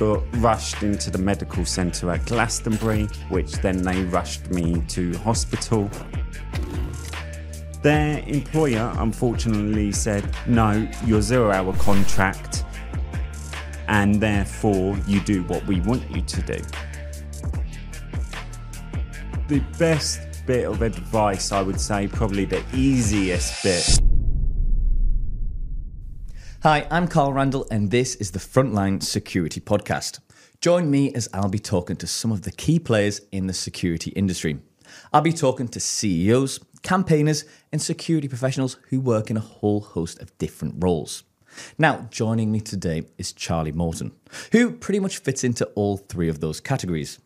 got rushed into the medical centre at Glastonbury, which then they rushed me to hospital. Their employer unfortunately said, no, you're zero hour contract, and therefore you do what we want you to do. The best bit of advice, I would say, probably the easiest bit. Hi, I'm Carl Randle, and this is the Frontline Security Podcast. Join me as I'll be talking to some of the key players in the security industry. I'll be talking to CEOs, campaigners, and security professionals who work in a whole host of different roles. Now, joining me today is Charlie Morton, who pretty much fits into all three of those categories.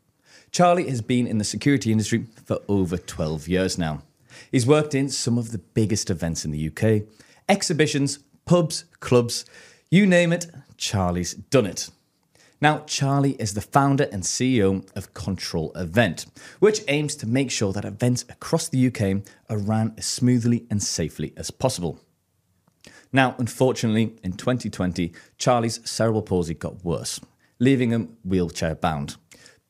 Charlie has been in the security industry for over 12 years now. He's worked in some of the biggest events in the UK, exhibitions, pubs, clubs, you name it, Charlie's done it. Now, Charlie is the founder and CEO of Control Event, which aims to make sure that events across the UK are ran as smoothly and safely as possible. Now, unfortunately, in 2020, Charlie's cerebral palsy got worse, leaving him wheelchair bound.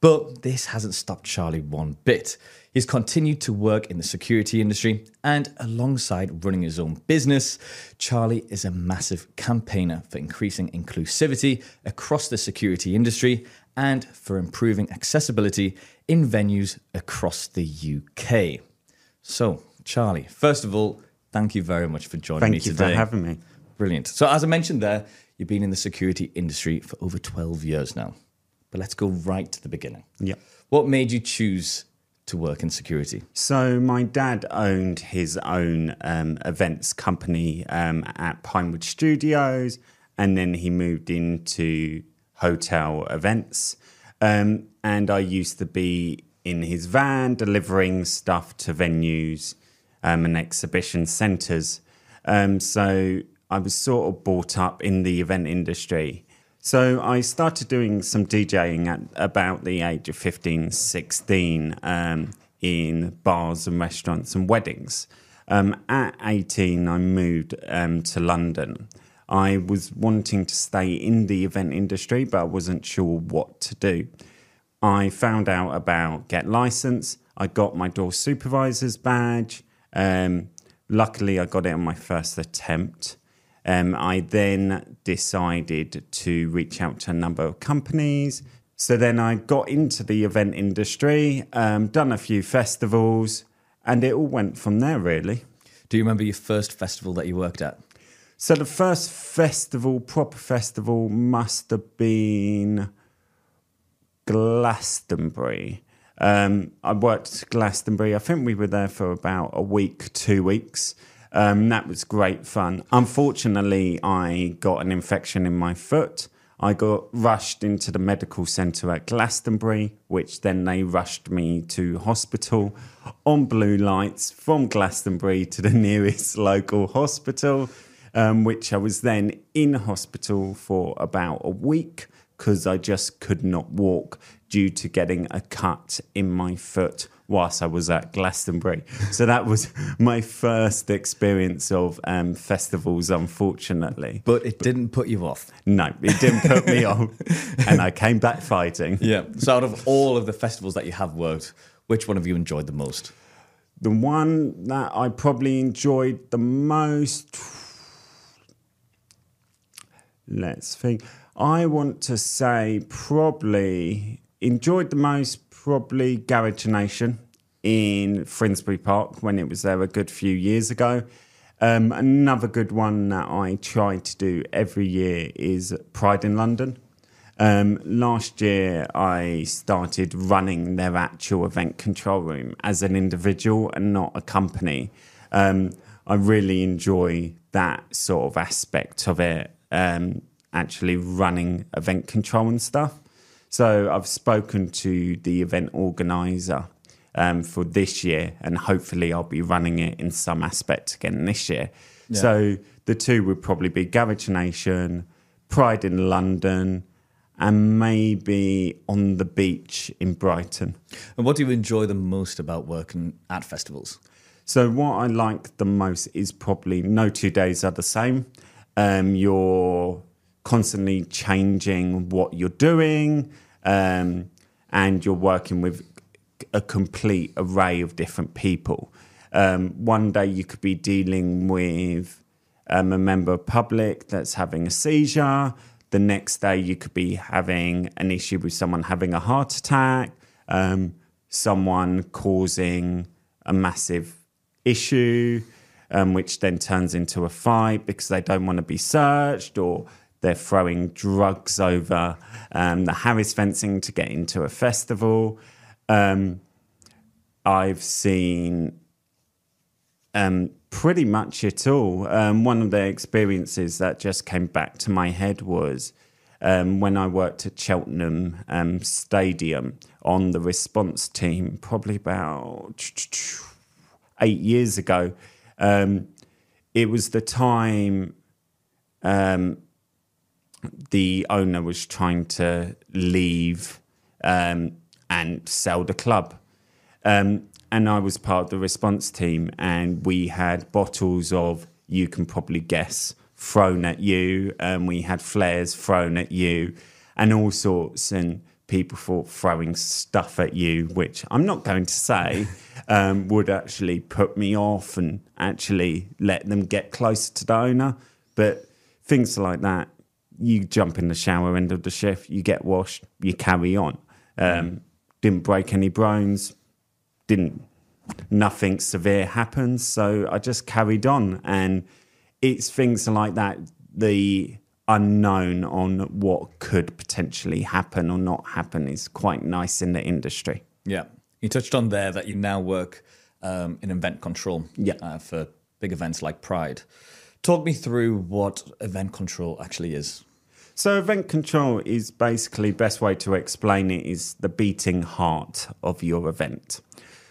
But this hasn't stopped Charlie one bit. He's continued to work in the security industry, and alongside running his own business, Charlie is a massive campaigner for increasing inclusivity across the security industry and for improving accessibility in venues across the UK. So, Charlie, first of all, thank you very much for joining Thank me today. Thank you for having me. Brilliant. So, as I mentioned there, you've been in the security industry for over 12 years now. But let's go right to the beginning. Yep. What made you choose to work in security? So my dad owned his own um, events company um, at Pinewood Studios, and then he moved into hotel events. Um, and I used to be in his van delivering stuff to venues um, and exhibition centres. Um, so I was sort of brought up in the event industry. So I started doing some DJing at about the age of 15, 16 um, in bars and restaurants and weddings. Um, at 18, I moved um, to London. I was wanting to stay in the event industry, but I wasn't sure what to do. I found out about Get License. I got my door supervisor's badge. Um, luckily, I got it on my first attempt. Um, I then decided to reach out to a number of companies. So then I got into the event industry, um, done a few festivals, and it all went from there, really. Do you remember your first festival that you worked at? So the first festival, proper festival, must have been Glastonbury. Um, I worked at Glastonbury. I think we were there for about a week, two weeks. Um, that was great fun. Unfortunately, I got an infection in my foot. I got rushed into the medical centre at Glastonbury, which then they rushed me to hospital on blue lights from Glastonbury to the nearest local hospital, um, which I was then in hospital for about a week because I just could not walk due to getting a cut in my foot whilst I was at Glastonbury. So that was my first experience of um, festivals, unfortunately. But it didn't put you off. No, it didn't put me off. And I came back fighting. Yeah. So, out of all of the festivals that you have worked, which one have you enjoyed the most? The one that I probably enjoyed the most, let's think. I want to say probably enjoyed the most probably Garage Nation in Finsbury Park when it was there a good few years ago. Um, another good one that I try to do every year is Pride in London. Um, last year, I started running their actual event control room as an individual and not a company. Um, I really enjoy that sort of aspect of it, um, actually running event control and stuff. So I've spoken to the event organizer um, for this year, and hopefully I'll be running it in some aspect again this year. Yeah. So the two would probably be Garage Nation, Pride in London, and maybe on the beach in Brighton. And what do you enjoy the most about working at festivals? So what I like the most is probably no two days are the same. Um, you're constantly changing what you're doing, um, and you're working with a complete array of different people. Um, one day you could be dealing with um, a member of public that's having a seizure. The next day you could be having an issue with someone having a heart attack, um, someone causing a massive issue, um, which then turns into a fight because they don't want to be searched or they're throwing drugs over um, the Harris fencing to get into a festival. Um, I've seen um, pretty much it all. Um, one of the experiences that just came back to my head was um, when I worked at Cheltenham um, Stadium on the response team, probably about eight years ago. Um, it was the time um, the owner was trying to leave um, and sell the club. Um, and I was part of the response team, and we had bottles of, you can probably guess, thrown at you, and we had flares thrown at you, and all sorts. And people thought throwing stuff at you, which I'm not going to say, um, would actually put me off and actually let them get closer to the owner. But things like that, you jump in the shower end of the shift, you get washed, you carry on. Um, didn't break any bones, didn't nothing severe happened. So I just carried on. And it's things like that, the unknown on what could potentially happen or not happen is quite nice in the industry. Yeah. You touched on there that you now work um, in event control Yeah. uh, for big events like Pride. Talk me through what event control actually is. So event control is basically best way to explain it is the beating heart of your event.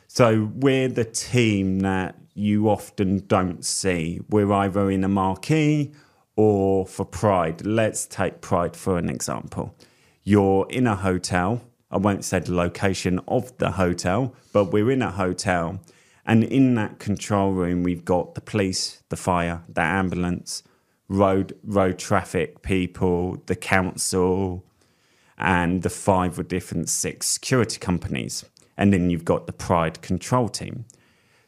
So we're the team that you often don't see. We're either in a marquee or for Pride. Let's take Pride for an example. You're in a hotel. I won't say the location of the hotel, but we're in a hotel. And in that control room, we've got the police, the fire, the ambulance, road road traffic people, the council, and the five or different six security companies. And then you've got the Pride control team.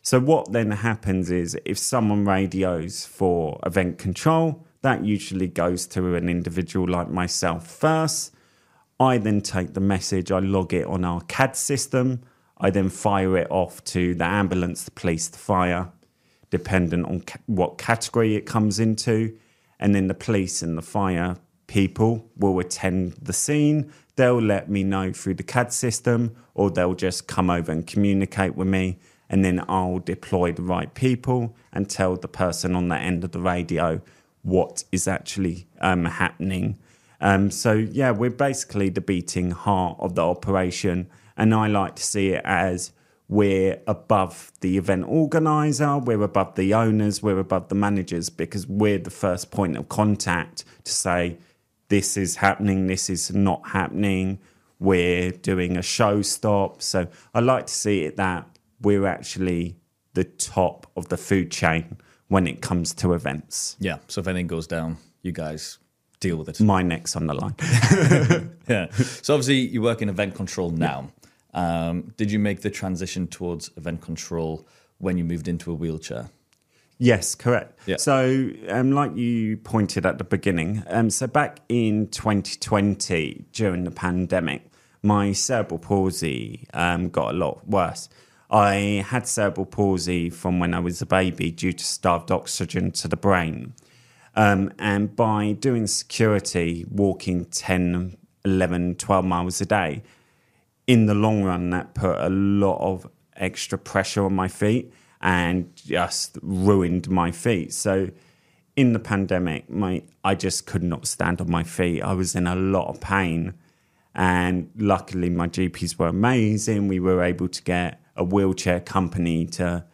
So what then happens is if someone radios for event control, that usually goes to an individual like myself first. I then take the message, I log it on our CAD system. I then fire it off to the ambulance, the police, the fire, dependent on ca- what category it comes into. And then the police and the fire people will attend the scene. They'll let me know through the CAD system, or they'll just come over and communicate with me. And then I'll deploy the right people and tell the person on the end of the radio what is actually um, happening. Um, so, yeah, we're basically the beating heart of the operation. And I like to see it as we're above the event organizer, we're above the owners, we're above the managers because we're the first point of contact to say, this is happening, this is not happening, we're doing a show stop. So I like to see it that we're actually the top of the food chain when it comes to events. Yeah. So if anything goes down, you guys deal with it. My neck's on the line. Yeah. So obviously you work in event control now. Um, did you make the transition towards event control when you moved into a wheelchair? Yes, correct. Yeah. So, um, like you pointed at the beginning, um, so back in 2020 during the pandemic, my cerebral palsy um, got a lot worse. I had cerebral palsy from when I was a baby due to starved oxygen to the brain. Um, and by doing security, walking 10, 11, 12 miles a day, in the long run, that put a lot of extra pressure on my feet and just ruined my feet. So, in the pandemic, my I just could not stand on my feet. I was in a lot of pain, and luckily, my GPs were amazing. We were able to get a wheelchair company to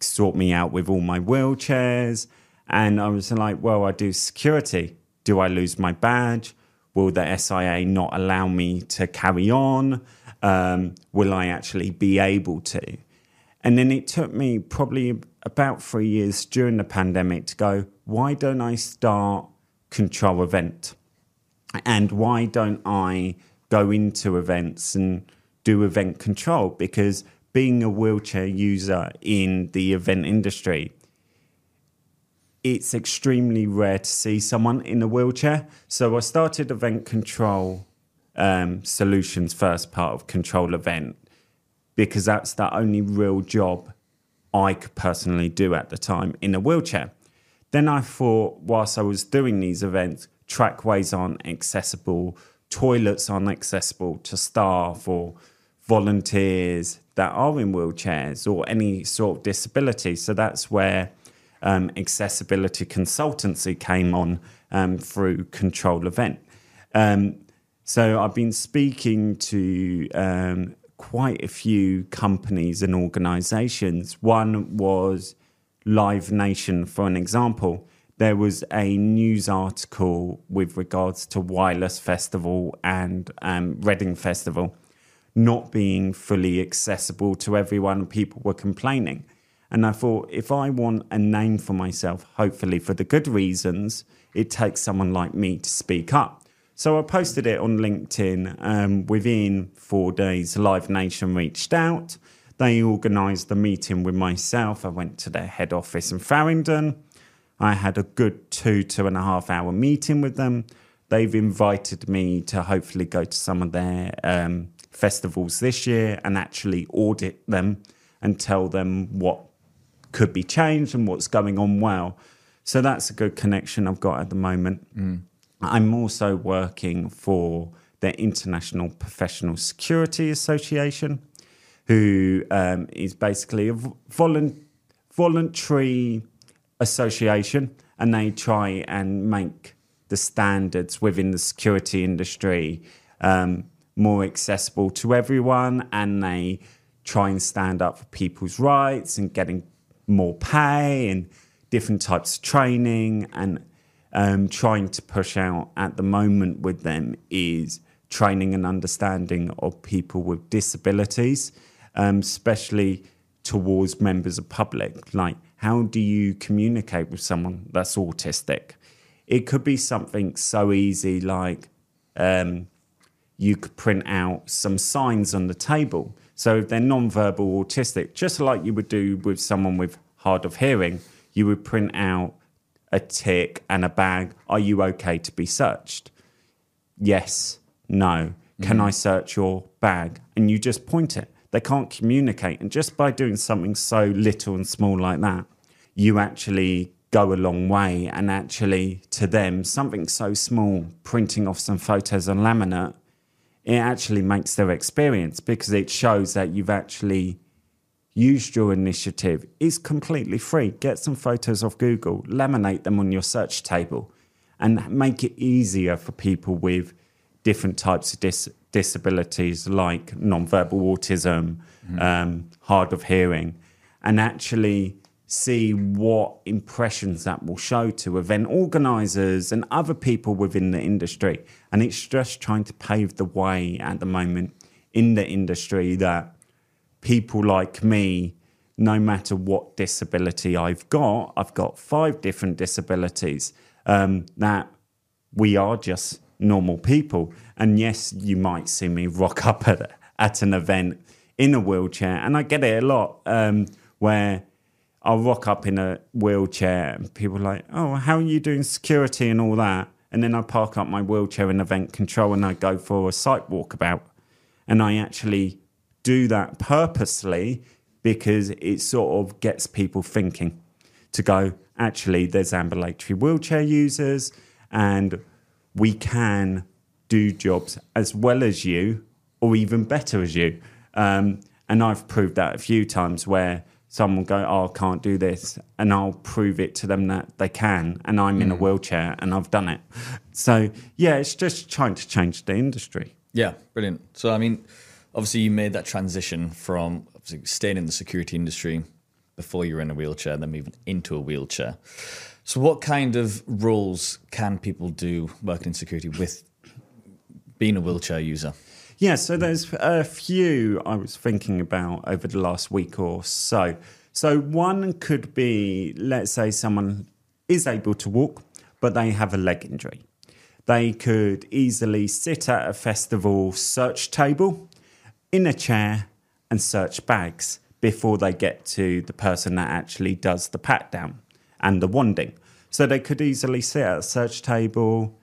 sort me out with all my wheelchairs. And I was like, well, I do security. Do I lose my badge? Will the SIA not allow me to carry on? Um, will I actually be able to? And then it took me probably about three years during the pandemic to go, why don't I start Control Event? And why don't I go into events and do event control? Because being a wheelchair user in the event industry, it's extremely rare to see someone in a wheelchair. So I started event control um, solutions first part of control event because that's the only real job I could personally do at the time in a wheelchair. Then I thought, whilst I was doing these events, trackways aren't accessible, toilets aren't accessible to staff or volunteers that are in wheelchairs or any sort of disability. So that's where um, accessibility consultancy came on um, through Control Event. Um, so I've been speaking to um, quite a few companies and organizations. One was Live Nation, for an example. There was a news article with regards to Wireless Festival and um, Reading Festival not being fully accessible to everyone. People were complaining. And I thought, if I want a name for myself, hopefully for the good reasons, it takes someone like me to speak up. So I posted it on LinkedIn. Um, within four days, Live Nation reached out. They organised a meeting with myself. I went to their head office in Farringdon. I had a good two, two and a half hour meeting with them. They've invited me to hopefully go to some of their um, festivals this year and actually audit them and tell them what could be changed and what's going on well. So that's a good connection I've got at the moment. Mm. I'm also working for the International Professional Security Association, who um, is basically a volunt- voluntary association, and they try and make the standards within the security industry um, more accessible to everyone, and they try and stand up for people's rights and getting more pay and different types of training and um, trying to push out at the moment with them is training and understanding of people with disabilities, um, especially towards members of public. Like, how do you communicate with someone that's autistic? It could be something so easy like um, you could print out some signs on the table. So if they're non-verbal autistic, just like you would do with someone with hard of hearing, you would print out a tick and a bag. Are you okay to be searched? Yes, no. Can mm. I search your bag? And you just point it. They can't communicate. And just by doing something so little and small like that, you actually go a long way. And actually, to them, something so small, printing off some photos on laminate, it actually makes their experience because it shows that you've actually used your initiative is completely free. Get some photos off Google, laminate them on your search table, and make it easier for people with different types of dis- disabilities like nonverbal autism, mm-hmm. um, hard of hearing, and actually see what impressions that will show to event organizers and other people within the industry. And it's just trying to pave the way at the moment in the industry that people like me, no matter what disability I've got, I've got five different disabilities, um, that we are just normal people. And yes, you might see me rock up at, at an event in a wheelchair, and I get it a lot um, where I'll rock up in a wheelchair and people are like, oh, how are you doing security and all that? And then I park up my wheelchair in event control and I go for a site walkabout. And I actually do that purposely because it sort of gets people thinking to go, actually, there's ambulatory wheelchair users and we can do jobs as well as you or even better as you. Um, and I've proved that a few times where someone go, oh, I can't do this. And I'll prove it to them that they can. And I'm mm. in a mm. wheelchair and I've done it. So, yeah, it's just trying to change the industry. Yeah, brilliant. So, I mean, obviously you made that transition from staying in the security industry before you were in a wheelchair, then moving into a wheelchair. So, what kind of roles can people do working in security with being a wheelchair user? Yeah, so there's a few I was thinking about over the last week or so. So, one could be let's say someone is able to walk, but they have a leg injury. They could easily sit at a festival search table in a chair and search bags before they get to the person that actually does the pat down and the wanding. So they could easily sit at a search table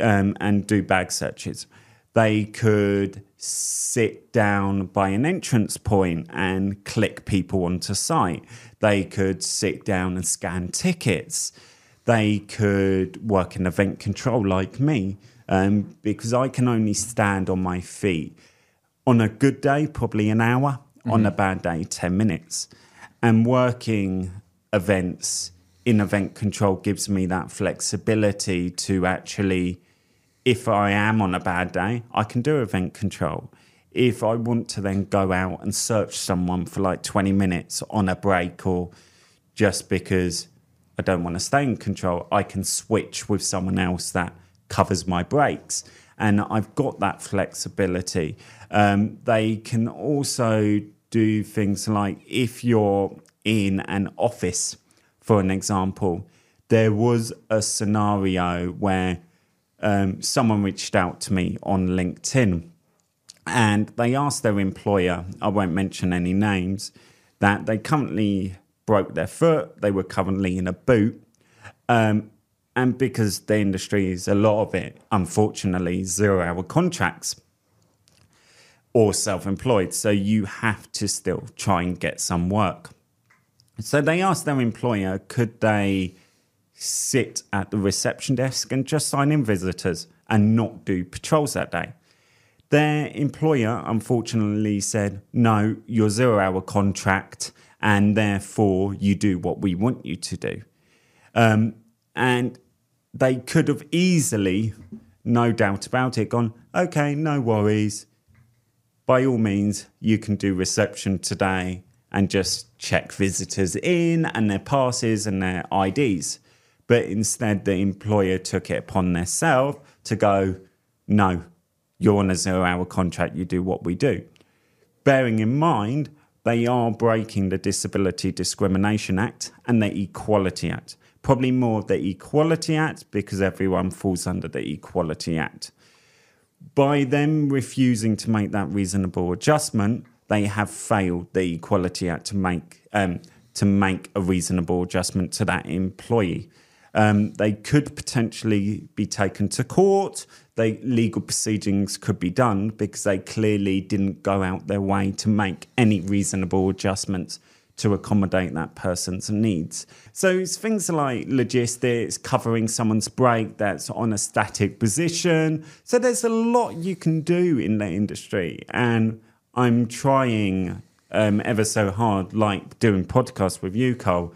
um, and do bag searches. They could sit down by an entrance point and click people onto site. They could sit down and scan tickets. They could work in event control like me um, because I can only stand on my feet. On a good day, probably an hour. Mm-hmm. On a bad day, 10 minutes. And working events in event control gives me that flexibility to actually if I am on a bad day, I can do event control. If I want to then go out and search someone for like 20 minutes on a break or just because I don't want to stay in control, I can switch with someone else that covers my breaks. And I've got that flexibility. Um, they can also do things like if you're in an office, for an example, there was a scenario where um, someone reached out to me on LinkedIn and they asked their employer, I won't mention any names, that they currently broke their foot, they were currently in a boot. Um, and because the industry is a lot of it, unfortunately, zero hour contracts or self employed. So you have to still try and get some work. So they asked their employer, could they sit at the reception desk and just sign in visitors and not do patrols that day. Their employer unfortunately said, no, you're zero hour contract and therefore you do what we want you to do. Um, and they could have easily, no doubt about it, gone, okay, no worries. By all means, you can do reception today and just check visitors in and their passes and their IDs. But instead, the employer took it upon themselves to go, no, you're on a zero hour contract, you do what we do. Bearing in mind, they are breaking the Disability Discrimination Act and the Equality Act. Probably more the Equality Act because everyone falls under the Equality Act. By them refusing to make that reasonable adjustment, they have failed the Equality Act to make um, to make a reasonable adjustment to that employee. Um, they could potentially be taken to court. They legal proceedings could be done because they clearly didn't go out their way to make any reasonable adjustments to accommodate that person's needs. So it's things like logistics, covering someone's break that's on a static position. So there's a lot you can do in the industry. And I'm trying um, ever so hard, like doing podcasts with you, Carl,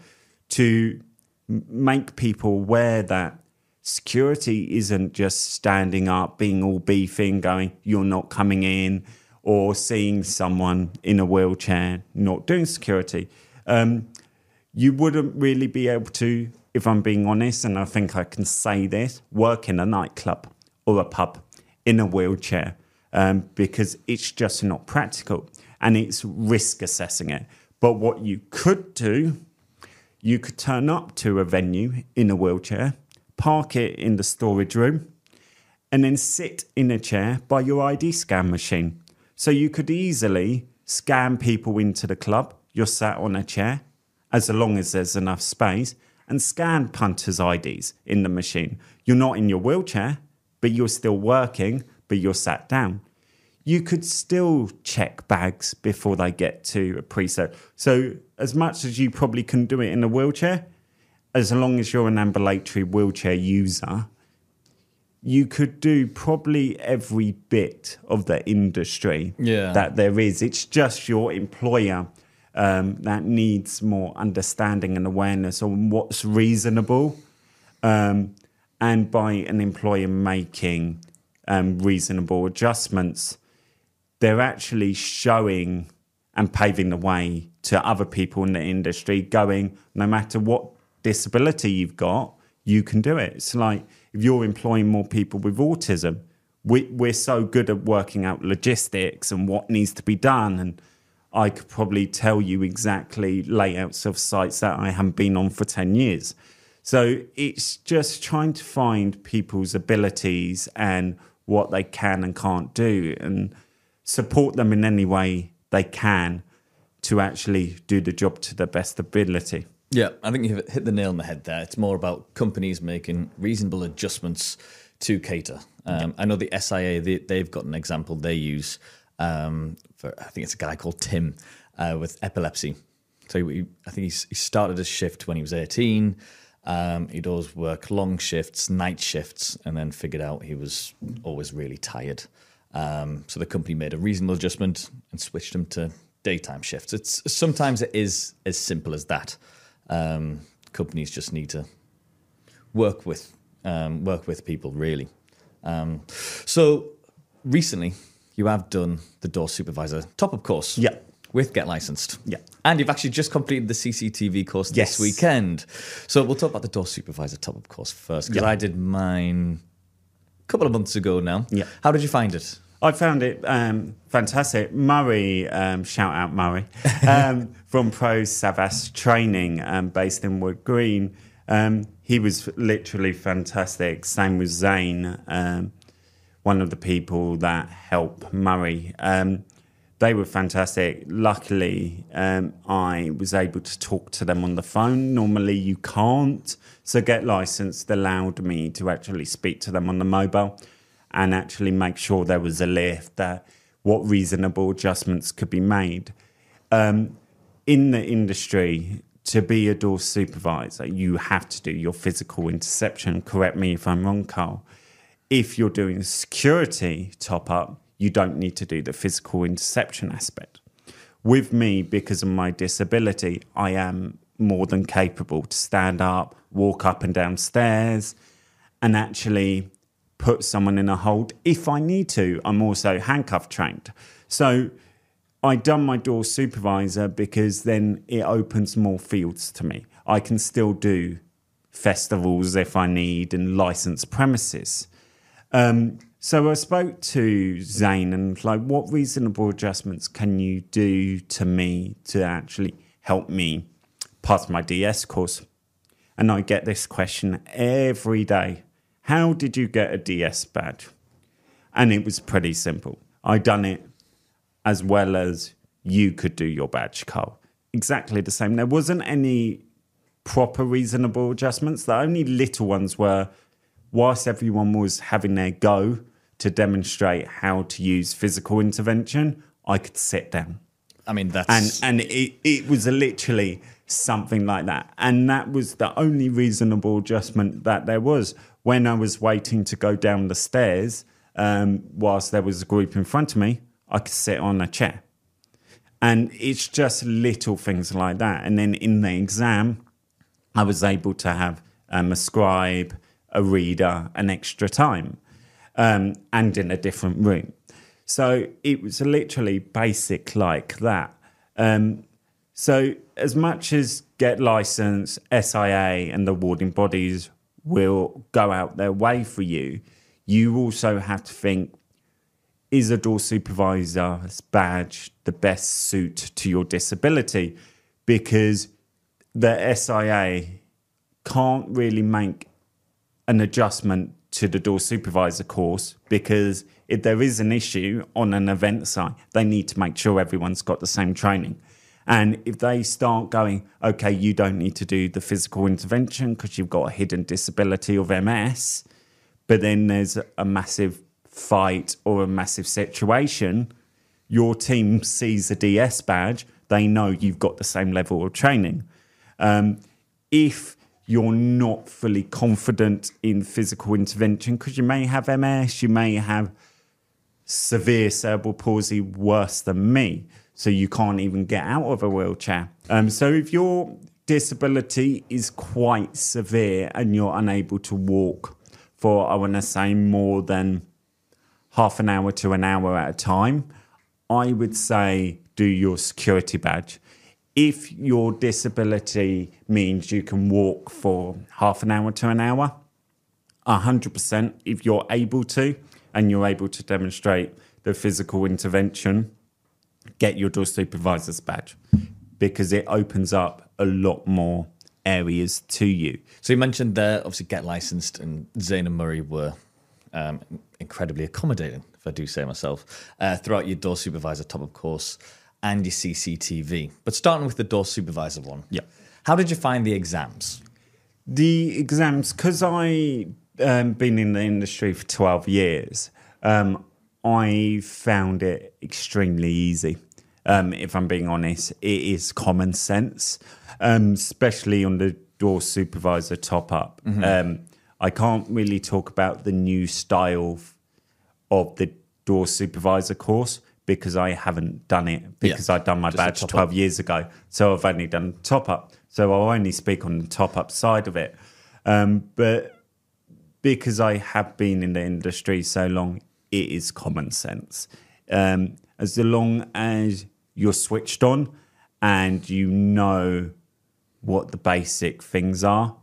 to make people aware that security isn't just standing up, being all beefing, going, you're not coming in, or seeing someone in a wheelchair not doing security. Um, you wouldn't really be able to, if I'm being honest, and I think I can say this, work in a nightclub or a pub in a wheelchair um, because it's just not practical and it's risk assessing it. But what you could do you could turn up to a venue in a wheelchair, park it in the storage room, and then sit in a chair by your ID scan machine. So you could easily scan people into the club. You're sat on a chair, as long as there's enough space, and scan punters' IDs in the machine. You're not in your wheelchair, but you're still working, but you're sat down you could still check bags before they get to a preset. So, as much as you probably can do it in a wheelchair, as long as you're an ambulatory wheelchair user, you could do probably every bit of the industry yeah. that there is. It's just your employer um, that needs more understanding and awareness on what's reasonable. Um, and by an employer making um, reasonable adjustments, they're actually showing and paving the way to other people in the industry, going, no matter what disability you've got, you can do it. It's like if you're employing more people with autism, we, we're so good at working out logistics and what needs to be done. And I could probably tell you exactly layouts of sites that I haven't been on for 10 years. So it's just trying to find people's abilities and what they can and can't do and support them in any way they can to actually do the job to their best ability. Yeah, I think you've hit the nail on the head there. It's more about companies making reasonable adjustments to cater. Um, I know the SIA, they, have got an example they use um, for, I think it's a guy called Tim uh, with epilepsy. So he, I think he, he started his shift when he was 18. Um, he'd always work long shifts, night shifts, and then figured out he was always really tired. Um, so the company made a reasonable adjustment and switched him to daytime shifts. It's sometimes it is as simple as that. Um, companies just need to work with um, work with people really. Um, so recently, you have done the door supervisor top up course. Yeah. With Get Licensed. Yeah. And you've actually just completed the CCTV course Yes. this weekend. So we'll talk about the door supervisor top up course first because Yeah. I did mine a couple of months ago now. Yeah. How did you find it? I found it um, fantastic. Murray, um, shout out Murray, um, from Pro Savas Training, um, based in Wood Green. Um, he was literally fantastic. Same with Zane, um, one of the people that help Murray. Um, they were fantastic. Luckily, um, I was able to talk to them on the phone. Normally, you can't. So, Get Licensed allowed me to actually speak to them on the mobile and actually make sure there was a lift, that what reasonable adjustments could be made. Um, in the industry, to be a door supervisor, you have to do your physical interception. Correct me if I'm wrong, Carl. If you're doing security top up, you don't need to do the physical interception aspect. With me, because of my disability, I am more than capable to stand up, walk up and down stairs, and actually put someone in a hold if I need to. I'm also handcuff trained. So I done my door supervisor because then it opens more fields to me. I can still do festivals if I need and licensed premises. Um, so I spoke to Zane and like, what reasonable adjustments can you do to me to actually help me pass my DS course? And I get this question every day. How did you get a DS badge? And it was pretty simple. I done it as well as you could do your badge, Carl. Exactly the same. There wasn't any proper reasonable adjustments. The only little ones were whilst everyone was having their go to demonstrate how to use physical intervention, I could sit down. I mean, that's And and it, it was literally something like that. And that was the only reasonable adjustment that there was. When I was waiting to go down the stairs, um, whilst there was a group in front of me, I could sit on a chair. And it's just little things like that. And then in the exam, I was able to have um, a scribe, a reader, an extra time, um, and in a different room. So it was literally basic like that. Um, so as much as Get License, SIA, and the awarding bodies will go out their way for you, you also have to think is a door supervisor's badge the best suit to your disability? Because the SIA can't really make an adjustment to the door supervisor course because if there is an issue on an event site, they need to make sure everyone's got the same training. And if they start going, okay, you don't need to do the physical intervention because you've got a hidden disability of MS, but then there's a massive fight or a massive situation, your team sees a DS badge, they know you've got the same level of training. Um, if you're not fully confident in physical intervention, because you may have MS, you may have severe cerebral palsy worse than me, so you can't even get out of a wheelchair. Um, so if your disability is quite severe and you're unable to walk for, I want to say, more than half an hour to an hour at a time, I would say do your security badge. If your disability means you can walk for half an hour to an hour, 100% if you're able to and you're able to demonstrate the physical intervention, get your door supervisor's badge because it opens up a lot more areas to you. So you mentioned there, obviously, get licensed, and Zane and Murray were um, incredibly accommodating, if I do say myself, uh, throughout your door supervisor top up course and your CCTV. But starting with the door supervisor one, Yeah. How did you find the exams? The exams, because I um, been in the industry for twelve years, um, I found it extremely easy. Um, if I'm being honest, it is common sense, um, especially on the door supervisor top up. Um, I can't really talk about the new style of the door supervisor course because I haven't done it because Yeah, I've done my just badge top up. 12 years ago. So I've only done top up. So I'll only speak on the top up side of it. Um, but because I have been in the industry so long, it is common sense. Um, as long as you're switched on and you know what the basic things are,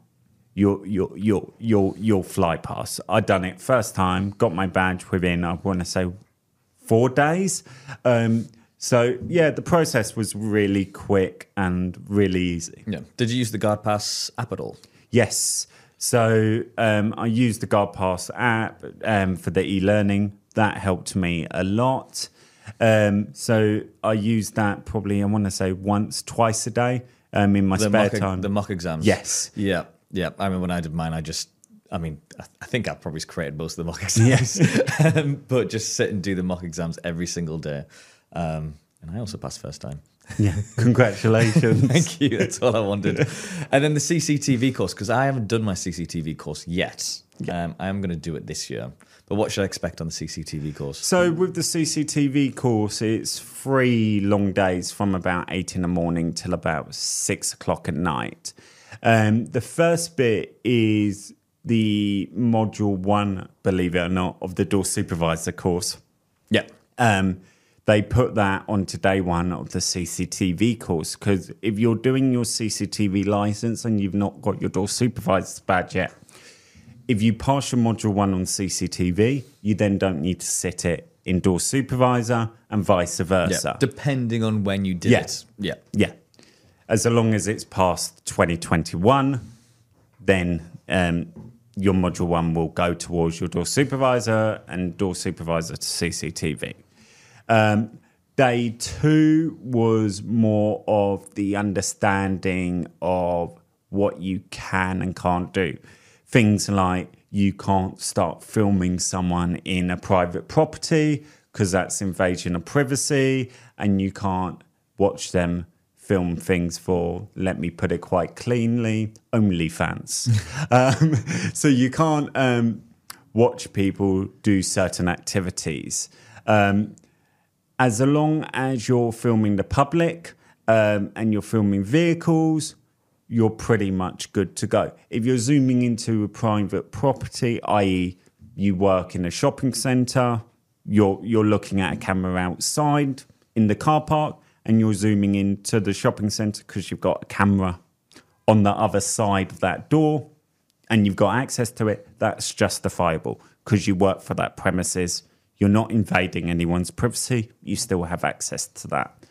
you'll you'll you'll you'll you'll fly past. I done it first time, got my badge within I want to say four days. Um, so yeah, the process was really quick and really easy. Yeah. Did you use the Guard Pass app at all? Yes. So um, I used the Guard Pass app um, for the e-learning. That helped me a lot. Um, so I used that probably I want to say once, twice a day um, in my The spare mock, time. the mock exams. Yes. Yeah. Yeah. I mean, when I did mine, I just, I mean, I, think I probably created most of the mock exams. um, but just sit and do the mock exams every single day. Um, and I also passed first time. yeah. Congratulations. Thank you. That's all I wanted. and then the CCTV course, because I haven't done my CCTV course yet. Um, I am going to do it this year. But what should I expect on the CCTV course? So with the CCTV course, it's three long days from about eight in the morning till about six o'clock at night. Um, the first bit is the module one, believe it or not, of the door supervisor course. Yeah. Um, they put that onto day one of the CCTV course because if you're doing your CCTV license and you've not got your door supervisor's badge yet, if you pass your module one on CCTV, you then don't need to sit it in door supervisor and vice Yeah. versa. Depending on when you did Yeah. it. Yeah. Yeah. As long as it's past 2021, then um, your module one will go towards your door supervisor and door supervisor to CCTV. Um, day two was more of the understanding of what you can and can't do. Things like you can't start filming someone in a private property because that's invasion of privacy, and you can't watch them film things for, let me put it quite cleanly, OnlyFans. um, so you can't um, watch people do certain activities. Um, as long as you're filming the public um, and you're filming vehicles, you're pretty much good to go. If you're zooming into a private property, i.e., you work in a shopping centre, you're you're looking at a camera outside in the car park, and you're zooming into the shopping centre because you've got a camera on the other side of that door, and you've got access to it. That's justifiable because you work for that premises. You're not invading anyone's privacy. You still have access to that.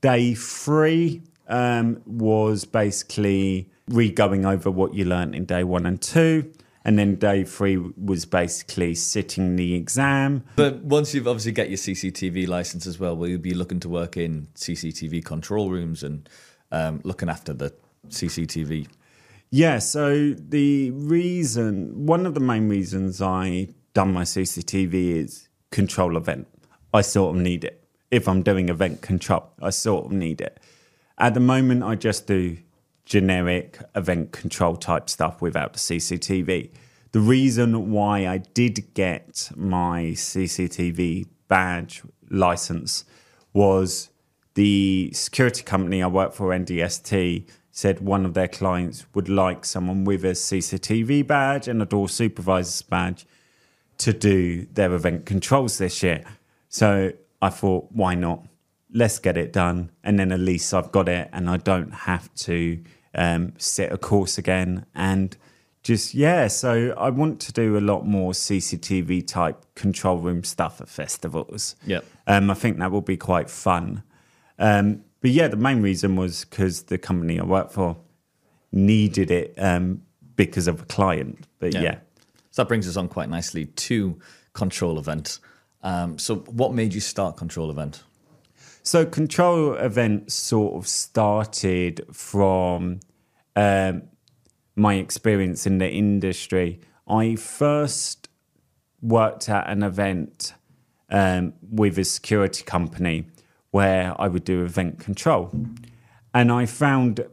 Day three um, was basically re going over what you learned in day one and two. And then day three was basically sitting the exam. But once you've obviously get your CCTV license as well, will you be looking to work in CCTV control rooms and um, looking after the CCTV? Yeah, so the reason, one of the main reasons I done my CCTV is control event. I sort of need it. If I'm doing event control, I sort of need it. At the moment, I just do generic event control type stuff without the CCTV. The reason why I did get my CCTV badge license was the security company I work for, NDST, said one of their clients would like someone with a CCTV badge and a door supervisor's badge to do their event controls this year. So I thought, why not? Let's get it done. And then at least I've got it and I don't have to um, sit a course again. And just, yeah, so I want to do a lot more CCTV type control room stuff at festivals. Yep. Um, I think that will be quite fun. Um, but yeah, the main reason was because the company I work for needed it um, because of a client. But yeah. yeah. So that brings us on quite nicely to Control Event. Um, so, what made you start Control Event? So, Control events sort of started from um, my experience in the industry. I first worked at an event um, with a security company where I would do event control. And I found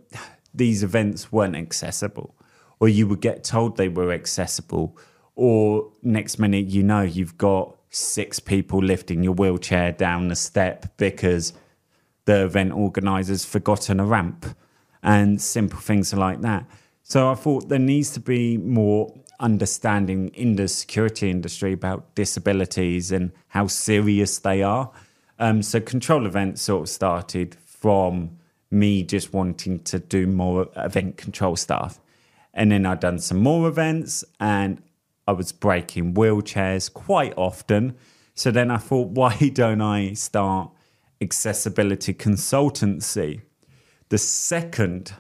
these events weren't accessible, or you would get told they were accessible, or next minute you know you've got six people lifting your wheelchair down the step because the event organizers forgotten a ramp and simple things like that. So I thought there needs to be more understanding in the security industry about disabilities and how serious they are. Um, so control events sort of started from me just wanting to do more event control stuff. And then I'd done some more events and I was breaking wheelchairs quite often. So then I thought, why don't I start accessibility consultancy? The second,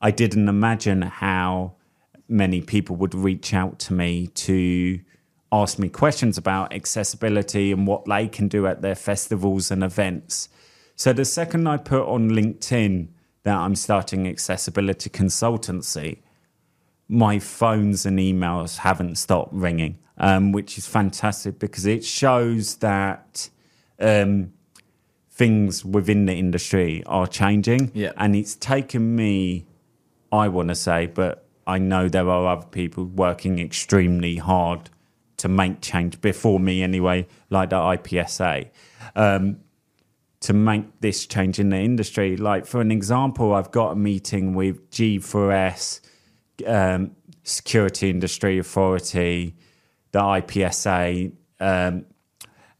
I didn't imagine how many people would reach out to me to ask me questions about accessibility and what they can do at their festivals and events. So the second I put on LinkedIn that I'm starting accessibility consultancy, my phones and emails haven't stopped ringing, um, which is fantastic because it shows that um, things within the industry are changing. Yeah. And it's taken me, I want to say, but I know there are other people working extremely hard to make change before me anyway, like the IPSA. Um, to make this change in the industry. Like, for an example, I've got a meeting with G4S, um, Security Industry Authority, the IPSA, um,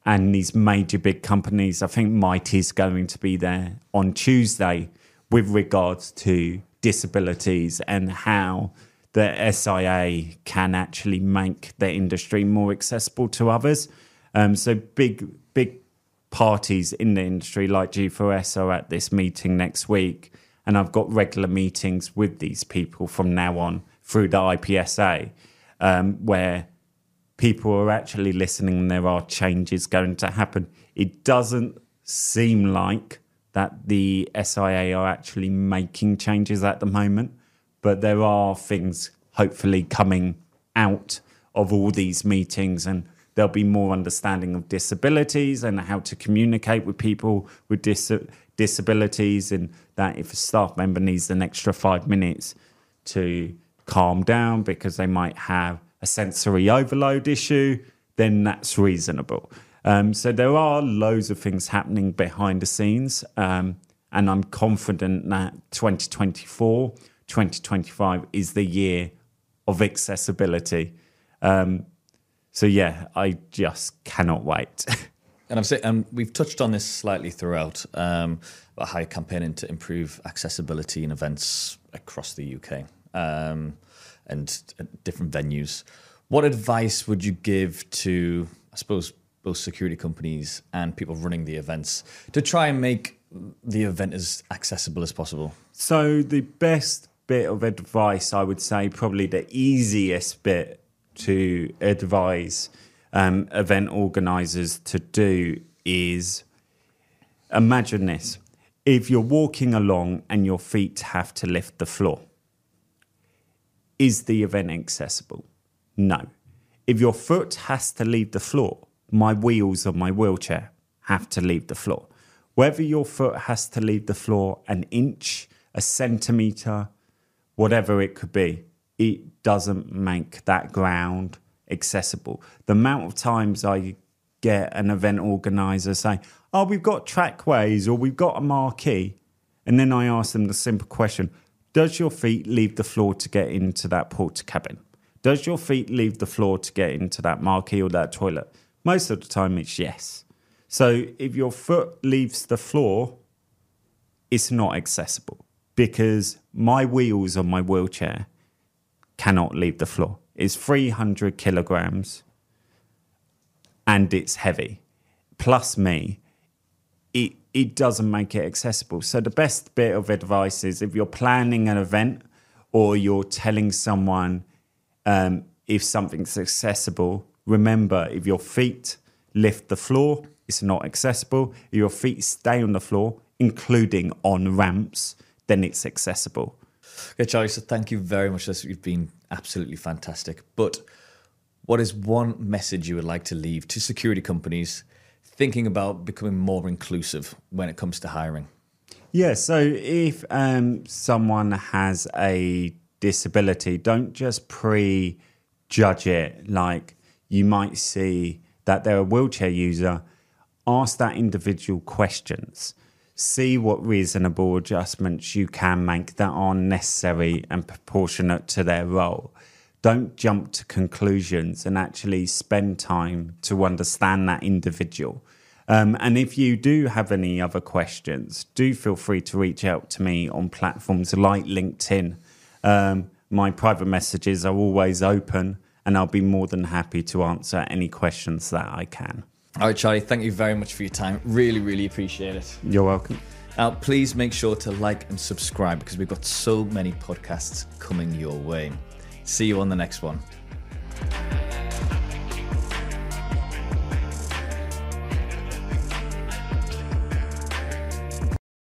and these major big companies. I think Mitie is going to be there on Tuesday with regards to disabilities and how the SIA can actually make the industry more accessible to others. Um, so big, big parties in the industry like G4S are at this meeting next week. And I've got regular meetings with these people from now on through the IPSA, um, where people are actually listening and there are changes going to happen. It doesn't seem like that the SIA are actually making changes at the moment, but there are things hopefully coming out of all these meetings and there'll be more understanding of disabilities and how to communicate with people with dis- disabilities and that if a staff member needs an extra five minutes to calm down because they might have a sensory overload issue then that's reasonable um, so there are loads of things happening behind the scenes um, and i'm confident that 2024 2025 is the year of accessibility um, so yeah, I just cannot wait. and I'm saying, and we've touched on this slightly throughout um, about how you're campaigning to improve accessibility in events across the UK um, and different venues. What advice would you give to, I suppose, both security companies and people running the events to try and make the event as accessible as possible? So the best bit of advice, I would say, probably the easiest bit to advise um, event organizers to do is imagine this if you're walking along and your feet have to lift the floor, is the event accessible? No. If your foot has to leave the floor, my wheels of my wheelchair have to leave the floor. Whether your foot has to leave the floor an inch, a centimetre, whatever it could be, it doesn't make that ground accessible. The amount of times I get an event organizer saying, Oh, we've got trackways or we've got a marquee. And then I ask them the simple question Does your feet leave the floor to get into that porta cabin? Does your feet leave the floor to get into that marquee or that toilet? Most of the time, it's yes. So if your foot leaves the floor, it's not accessible because my wheels on my wheelchair cannot leave the floor. It's 300 kilograms and it's heavy. Plus me, it, it doesn't make it accessible. So the best bit of advice is if you're planning an event or you're telling someone um, if something's accessible, remember if your feet lift the floor, it's not accessible. If your feet stay on the floor, including on ramps, then it's accessible. Okay, Charlie, so thank you very much. You've been absolutely fantastic. But what is one message you would like to leave to security companies thinking about becoming more inclusive when it comes to hiring? Yeah, so if um, someone has a disability, don't just prejudge it. Like you might see that they're a wheelchair user, ask that individual questions. See what reasonable adjustments you can make that are necessary and proportionate to their role don't jump to conclusions and actually spend time to understand that individual. Um, and if you do have any other questions, do feel free to reach out to me on platforms like LinkedIn. Um, my private messages are always open, and I'll be more than happy to answer any questions that I can. All right, Charlie, thank you very much for your time. Really, really appreciate it. You're welcome. Now, please make sure to like and subscribe because we've got so many podcasts coming your way. See you on the next one.